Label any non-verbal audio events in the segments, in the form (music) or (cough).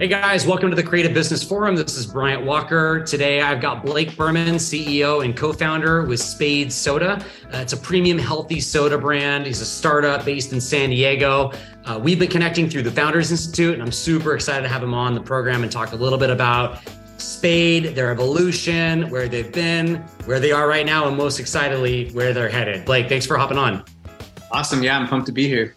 Hey guys, welcome to the Creative Business Forum. This is Bryant Walker. Today I've got Blake Berman, CEO and co founder with Spade Soda. Uh, it's a premium healthy soda brand. He's a startup based in San Diego. Uh, we've been connecting through the Founders Institute, and I'm super excited to have him on the program and talk a little bit about Spade, their evolution, where they've been, where they are right now, and most excitedly, where they're headed. Blake, thanks for hopping on. Awesome. Yeah, I'm pumped to be here.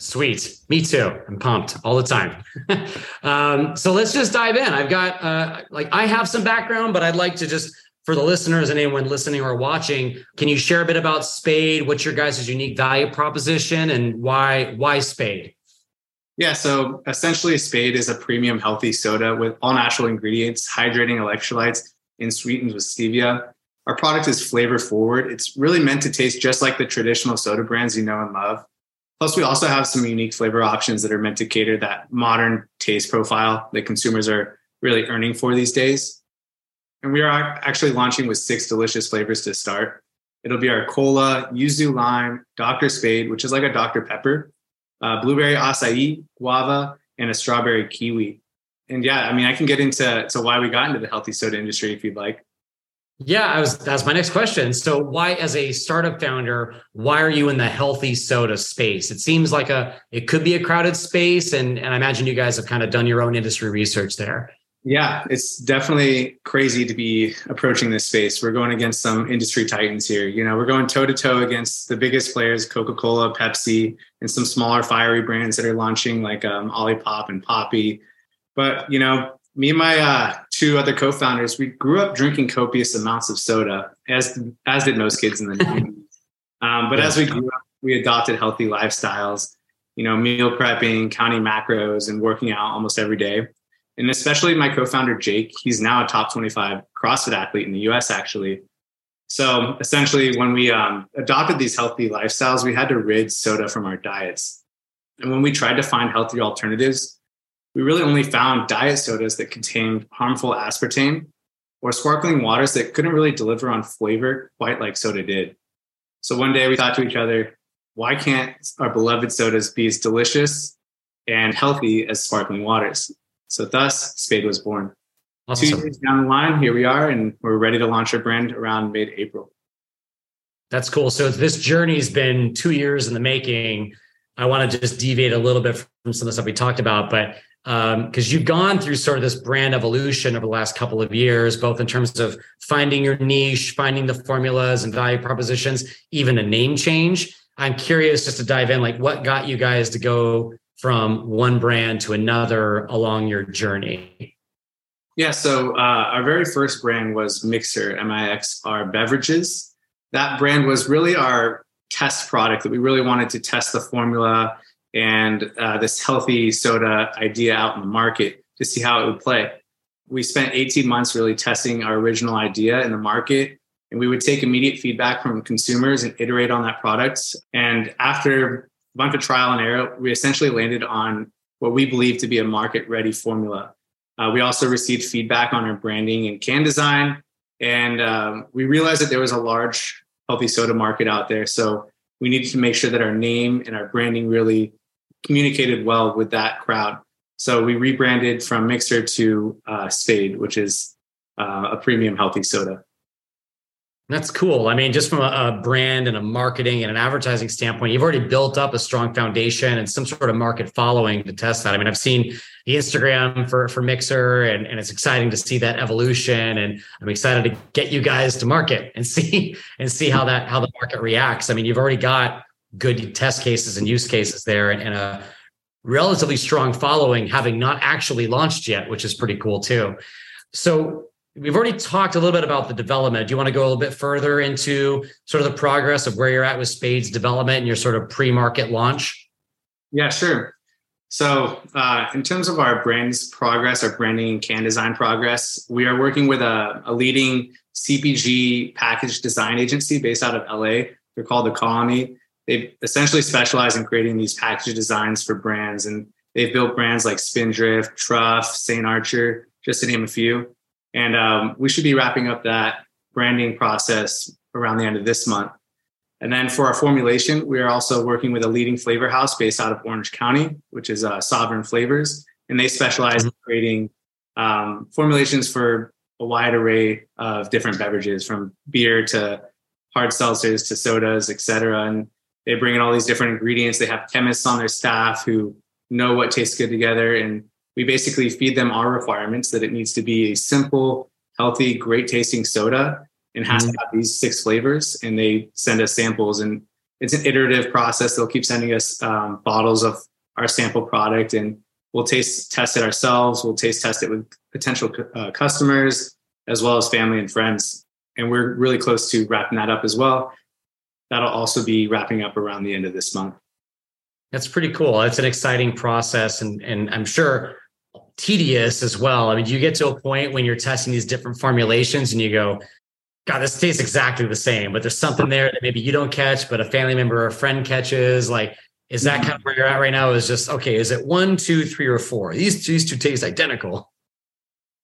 Sweet. Me too. I'm pumped all the time. (laughs) um, so let's just dive in. I've got, uh, like, I have some background, but I'd like to just, for the listeners and anyone listening or watching, can you share a bit about Spade? What's your guys' unique value proposition and why, why Spade? Yeah, so essentially, Spade is a premium healthy soda with all natural ingredients, hydrating electrolytes, and sweetened with stevia. Our product is flavor forward. It's really meant to taste just like the traditional soda brands you know and love. Plus, we also have some unique flavor options that are meant to cater that modern taste profile that consumers are really earning for these days. And we are actually launching with six delicious flavors to start. It'll be our cola, yuzu lime, Dr. Spade, which is like a Dr. Pepper, uh, blueberry acai, guava, and a strawberry kiwi. And yeah, I mean, I can get into to why we got into the healthy soda industry if you'd like. Yeah, I was that's my next question. So why as a startup founder, why are you in the healthy soda space? It seems like a it could be a crowded space and and I imagine you guys have kind of done your own industry research there. Yeah, it's definitely crazy to be approaching this space. We're going against some industry titans here. You know, we're going toe to toe against the biggest players, Coca Cola, Pepsi, and some smaller fiery brands that are launching like um, Olipop and Poppi. But, you know, me and my uh, two other co-founders, we grew up drinking copious amounts of soda, as as did most kids in the 90s. (laughs) Um, but yeah. as we grew up, we adopted healthy lifestyles, you know, meal prepping, counting macros, and working out almost every day. And especially my co-founder Jake, he's now a top 25 CrossFit athlete in the U.S. Actually, so essentially, when we um, adopted these healthy lifestyles, we had to rid soda from our diets. And when we tried to find healthier alternatives, we really only found diet sodas that contained harmful aspartame or sparkling waters that couldn't really deliver on flavor quite like soda did. So one day we thought to each other, why can't our beloved sodas be as delicious and healthy as sparkling waters? So thus, Spade was born. Awesome. Two years down the line, here we are, and we're ready to launch our brand around mid April. That's cool. So this journey's been two years in the making. I want to just deviate a little bit from some of the stuff we talked about, but because um, you've gone through sort of this brand evolution over the last couple of years, both in terms of finding your niche, finding the formulas and value propositions, even a name change. I'm curious just to dive in, like what got you guys to go from one brand to another along your journey? Yeah, so uh, our very first brand was Mixr, M-I-X-R Beverages. That brand was really our test product that we really wanted to test the formula and uh, this healthy soda idea out in the market to see how it would play. We spent 18 months really testing our original idea in the market, and we would take immediate feedback from consumers and iterate on that product. And after a bunch of trial and error, we essentially landed on what we believe to be a market ready formula. Uh, we also received feedback on our branding and can design, and um, we realized that there was a large healthy soda market out there. So we needed to make sure that our name and our branding really communicated well with that crowd. So we rebranded from Mixr to uh, Spade, which is uh, a premium healthy soda. That's cool. I mean, just from a, a, brand and a marketing and an advertising standpoint, you've already built up a strong foundation and some sort of market following to test that. I mean, I've seen the Instagram for for Mixr, and, and it's exciting to see that evolution. And I'm excited to get you guys to market and (laughs) see and see how that how the market reacts. I mean, you've already got good test cases and use cases there and, and a relatively strong following having not actually launched yet which is pretty cool too. So we've already talked a little bit about the development. Do you want to go a little bit further into sort of the progress of where you're at with spades development and your sort of pre-market launch? Yeah sure. So uh, in terms of our brand's progress our branding and can design progress we are working with a, a leading cpg package design agency based out of la they're called the colony they essentially specialize in creating these package designs for brands. And they've built brands like Spindrift, Truff, St. Archer, just to name a few. And um, we should be wrapping up that branding process around the end of this month. And then for our formulation, we are also working with a leading flavor house based out of Orange County, which is uh, Sovereign Flavors. and they specialize mm-hmm. in creating um, formulations for a wide array of different beverages, from beer to hard seltzers to sodas, etc. And they bring in all these different ingredients. They have chemists on their staff who know what tastes good together, and we basically feed them our requirements that it needs to be a simple, healthy, great tasting soda and has mm-hmm. to have these six flavors. And they send us samples, and it's an iterative process. They'll keep sending us um, bottles of our sample product, and we'll taste test it ourselves. We'll taste test it with potential uh, customers as well as family and friends. And we're really close to wrapping that up as well. That'll also be wrapping up around the end of this month. That's pretty cool. It's an exciting process, and and I'm sure tedious as well. I mean, you get to a point when you're testing these different formulations and you go, God, this tastes exactly the same, but there's something there that maybe you don't catch, but a family member or a friend catches. Like, is that mm-hmm. kind of where you're at right now? Is just okay, is it one, two, three, or four? These these two taste identical.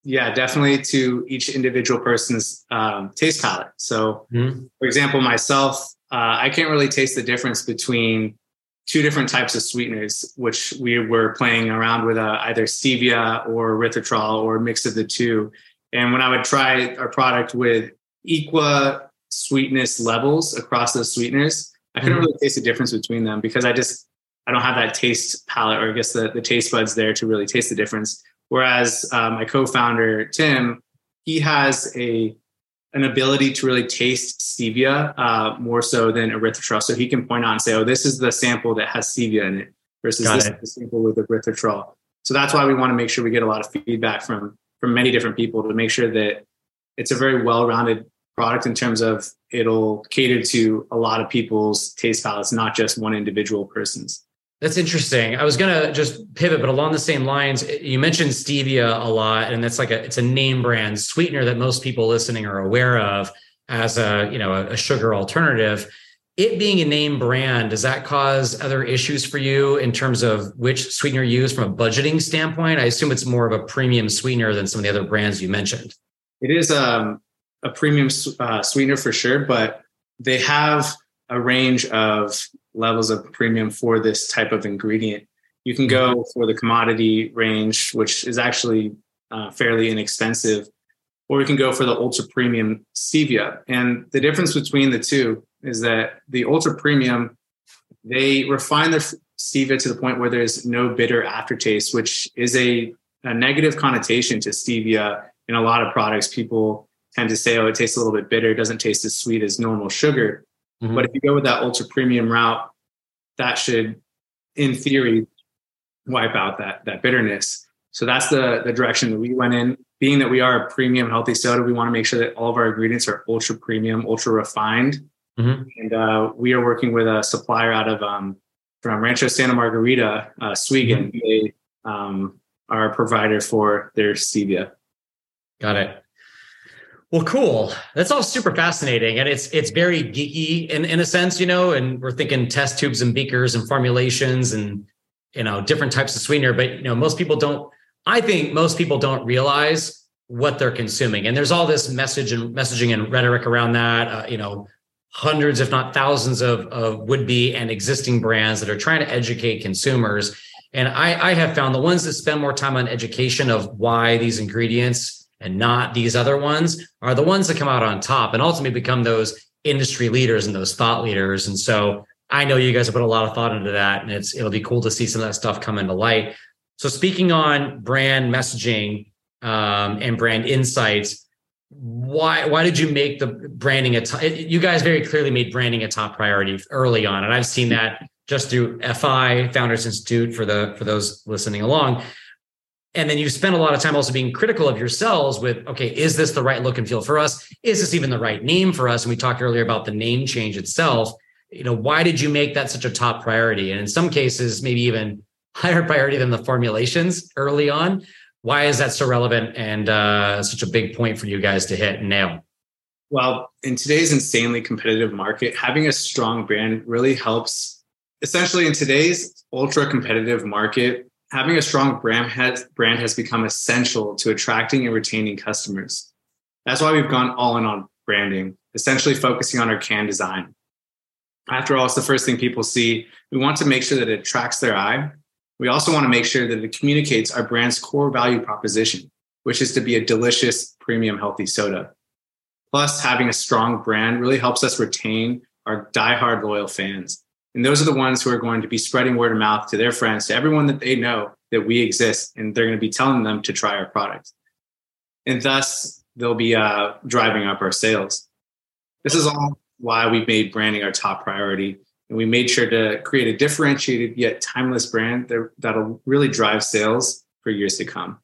Yeah, definitely to each individual person's um, taste palette. So, mm-hmm. for example, myself, uh, I can't really taste the difference between two different types of sweeteners, which we were playing around with uh, either stevia or erythritol or a mix of the two. And when I would try our product with equa sweetness levels across those sweeteners, I couldn't mm-hmm. really taste the difference between them because I just I don't have that taste palette or I guess the, the taste buds there to really taste the difference. Whereas uh, my co-founder Tim, he has a an ability to really taste stevia uh, more so than erythritol. So he can point out and say, "Oh, this is the sample that has stevia in it," versus Got this it. is the sample with erythritol. So that's why we want to make sure we get a lot of feedback from from many different people to make sure that it's a very well-rounded product in terms of it'll cater to a lot of people's taste palates, not just one individual person's. That's interesting. I was gonna just pivot, but along the same lines, you mentioned stevia a lot, and that's like a it's a name brand sweetener that most people listening are aware of as a you know a, sugar alternative. It being a name brand, does that cause other issues for you in terms of which sweetener you use from a budgeting standpoint? I assume it's more of a premium sweetener than some of the other brands you mentioned. It is um, a premium uh, sweetener for sure, but they have a range of levels of premium for this type of ingredient. You can go for the commodity range, which is actually uh, fairly inexpensive, or you can go for the ultra premium stevia. And the difference between the two is that the ultra premium, they refine their stevia to the point where there's no bitter aftertaste, which is a, a negative connotation to stevia in a lot of products. People tend to say, oh, it tastes a little bit bitter, it doesn't taste as sweet as normal sugar. Mm-hmm. But if you go with that ultra premium route, that should, in theory, wipe out that that bitterness. So that's the the direction that we went in. Being that we are a premium healthy soda, we want to make sure that all of our ingredients are ultra premium, ultra refined. Mm-hmm. And uh, we are working with a supplier out of um, from Rancho Santa Margarita, uh, SweeGen. Mm-hmm. They um, are a provider for their stevia. Got it. Well, cool. That's all super fascinating, and it's it's very geeky in in a sense, you know. And we're thinking test tubes and beakers and formulations and you know different types of sweetener. But you know, most people don't. I think most people don't realize what they're consuming, and there's all this message and messaging and rhetoric around that. Uh, you know, hundreds, if not thousands, of of would be and existing brands that are trying to educate consumers. And I, I have found the ones that spend more time on education of why these ingredients and not these other ones are the ones that come out on top and ultimately become those industry leaders and those thought leaders. And so I know you guys have put a lot of thought into that, and it's it'll be cool to see some of that stuff come into light. So speaking on brand messaging um, and brand insights, why why did you make the branding a top? You guys very clearly made branding a top priority early on, and I've seen that just through FI Founders Institute for the for those listening along and then you spend a lot of time also being critical of yourselves with okay is this the right look and feel for us? Is this even the right name for us? And we talked earlier about the name change itself. You know why did you make that such a top priority? And in some cases maybe even (laughs) higher priority than the formulations early on. Why is that so relevant and uh, such a big point for you guys to hit and nail? Well in today's insanely competitive market having a strong brand really helps essentially in today's ultra competitive market having a strong brand has, brand has become essential to attracting and retaining customers. That's why we've gone all in on branding, essentially focusing on our can design. After all, it's the first thing people see. We want to make sure that it attracts their eye We also want to make sure that it communicates our brand's core value proposition, which is to be a delicious, premium, healthy soda. Plus, having a strong brand really helps us retain our diehard loyal fans. And those are the ones who are going to be spreading word of mouth to their friends, to everyone that they know that we exist, and they're going to be telling them to try our product. And thus, they'll be uh, driving up our sales. This is all why we made branding our top priority. And we made sure to create a differentiated yet timeless brand that, that'll really drive sales for years to come.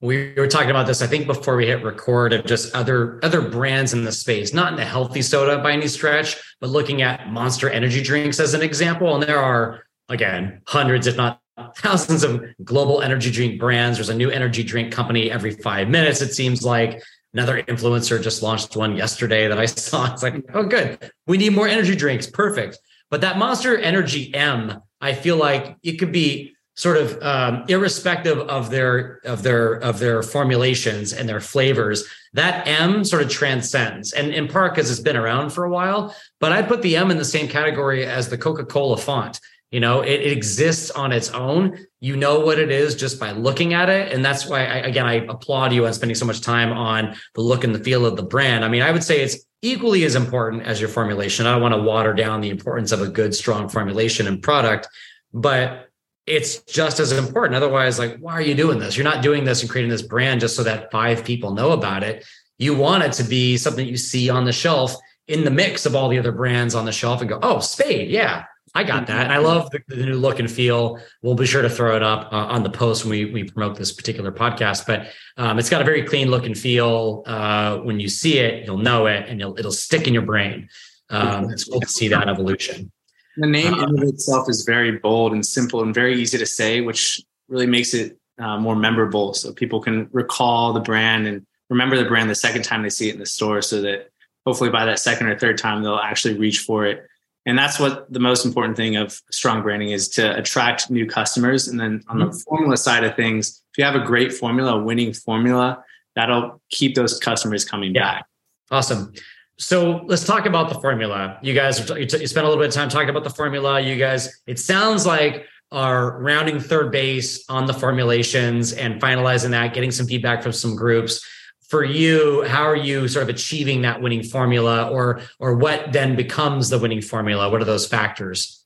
We were talking about this, I think, before we hit record of just other other brands in the space, not in the healthy soda by any stretch, but looking at monster energy drinks as an example. And there are, again, hundreds, if not thousands of global energy drink brands. There's a new energy drink company every five minutes, it seems like. Another influencer just launched one yesterday that I (laughs) saw. It's like, oh, good. We need more energy drinks. Perfect. But that Monster Energy M, I feel like it could be sort of um, irrespective of their of their of their formulations and their flavors that m sort of transcends. And in part because it's been around for a while but i put the m in the same category as the coca-cola font. You know it, it, exists on its own. You know what it is just by looking at it. And that's why I, again i applaud you on spending so much time on the look and the feel of the brand. I mean i would say it's equally as important as your formulation. I don't want to water down the importance of a good strong formulation and product but it's just as important. Otherwise, like, why are you doing this? You're not doing this and creating this brand just so that five people know about it. You want it to be something you see on the shelf in the mix of all the other brands on the shelf and go, oh, Spade, yeah, I got that. And I love the, the new look and feel. We'll be sure to throw it up uh, on the post when we, we promote this particular podcast. But um, it's got a very clean look and feel. Uh, when you see it, you'll know it and it'll stick in your brain. Um, it's cool to see that evolution. The name uh, in of itself is very bold and simple and very easy to say, which really makes it uh, more memorable. So people can recall the brand and remember the brand the second time they see it in the store so that hopefully by that second or third time they'll actually reach for it. And that's what the most important thing of strong branding is to attract new customers. And then on the mm-hmm. formula side of things, if you have a great formula, a winning formula, that'll keep those customers coming yeah. back. Awesome. So let's talk about the formula. You guys, you, t- you spent a little bit of time talking about the formula. You guys, it sounds like are rounding third base on the formulations and finalizing that, getting some feedback from some groups. For you, how are you sort of achieving that winning formula, or or what then becomes the winning formula? What are those factors?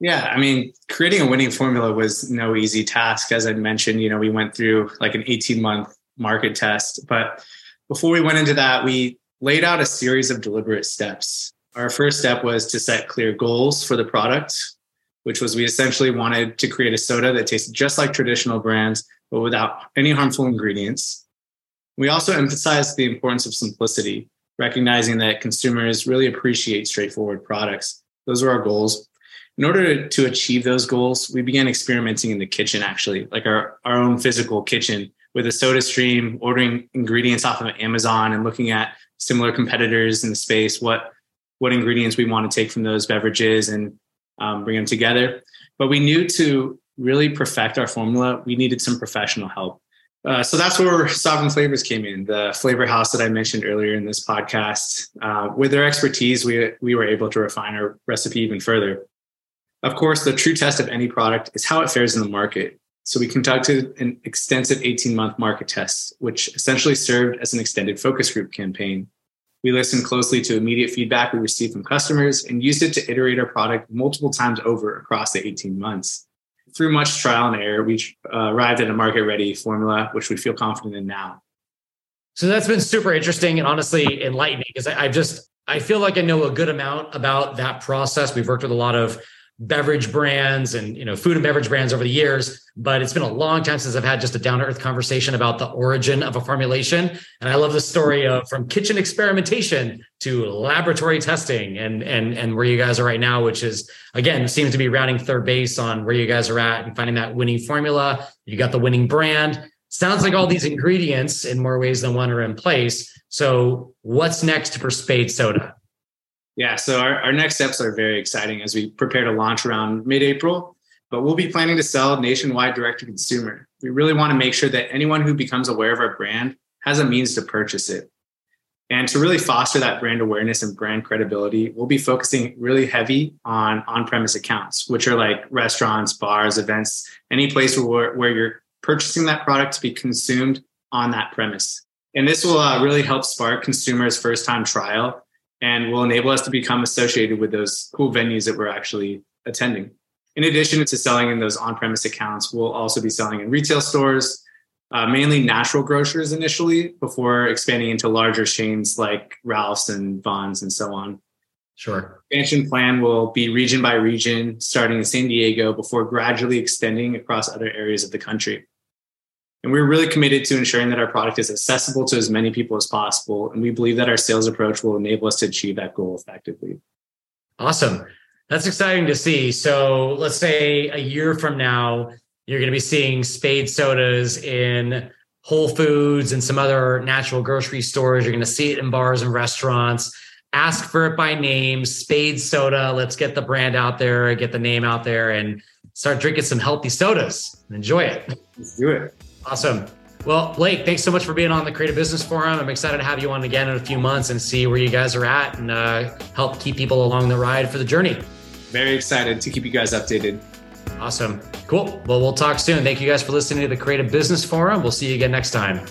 Yeah, I mean, creating a winning formula was no easy task. As I mentioned, you know, we went through like an 18 month market test, but before we went into that, we laid out a series of deliberate steps. Our first step was to set clear goals for the product, which was we essentially wanted to create a soda that tasted just like traditional brands, but without any harmful ingredients. We also emphasized the importance of simplicity, recognizing that consumers really appreciate straightforward products. Those were our goals. In order to achieve those goals, we began experimenting in the kitchen, actually, like our, our own physical kitchen with a soda stream, ordering ingredients off of Amazon and looking at similar competitors in the space, what what ingredients we want to take from those beverages and um, bring them together. But we knew to really perfect our formula, we needed some professional help. Uh, so that's where Sovereign Flavors came in, the flavor house that I mentioned earlier in this podcast. Uh, with their expertise, we, we were able to refine our recipe even further. Of course, the true test of any product is how it fares in the market. So we conducted an extensive 18 month market test, which essentially served as an extended focus group campaign. We listened closely to immediate feedback we received from customers and used it to iterate our product multiple times over across the 18 months. Through much trial and error, we uh, arrived at a market ready formula, which we feel confident in now. So that's been super interesting and honestly enlightening because I've just, I feel like I know a good amount about that process. We've worked with a lot of beverage brands and you know food and beverage brands over the years but it's been a long time since i've had just a down to earth conversation about the origin of a formulation. And i love the story of from kitchen experimentation to laboratory testing and and and where you guys are right now which is again seems to be rounding third base on where you guys are at and finding that winning formula. You got the winning brand. Sounds like all these ingredients in more ways than one are in place. So what's next for spade soda yeah, so our, our next steps are very exciting as we prepare to launch around mid April, but we'll be planning to sell nationwide direct to consumer. We really want to make sure that anyone who becomes aware of our brand has a means to purchase it. And to really foster that brand awareness and brand credibility, we'll be focusing really heavy on on-premise accounts, which are like restaurants, bars, events, any place where, where you're purchasing that product to be consumed on that premise. And this will uh, really help spark consumers' first-time trial and will enable us to become associated with those cool venues that we're actually attending. In addition to selling in those on-premise accounts, we'll also be selling in retail stores, uh, mainly natural grocers initially before expanding into larger chains like Ralph's and Vons and so on. Sure. Expansion plan will be region by region, starting in San Diego before gradually extending across other areas of the country. And we're really committed to ensuring that our product is accessible to as many people as possible. And we believe that our sales approach will enable us to achieve that goal effectively. Awesome. That's exciting to see. So let's say a year from now, you're going to be seeing spade sodas in Whole Foods and some other natural grocery stores. You're going to see it in bars and restaurants. Ask for it by name, Spade Soda. Let's get the brand out there, get the name out there, and start drinking some healthy sodas. Enjoy it. Let's do it. Awesome. Well, Blake, thanks so much for being on the Creative Business Forum. I'm excited to have you on again in a few months and see where you guys are at and uh, help keep people along the ride for the journey. Very excited to keep you guys updated. Awesome. Cool. Well, we'll talk soon. Thank you guys for listening to the Creative Business Forum. We'll see you again next time.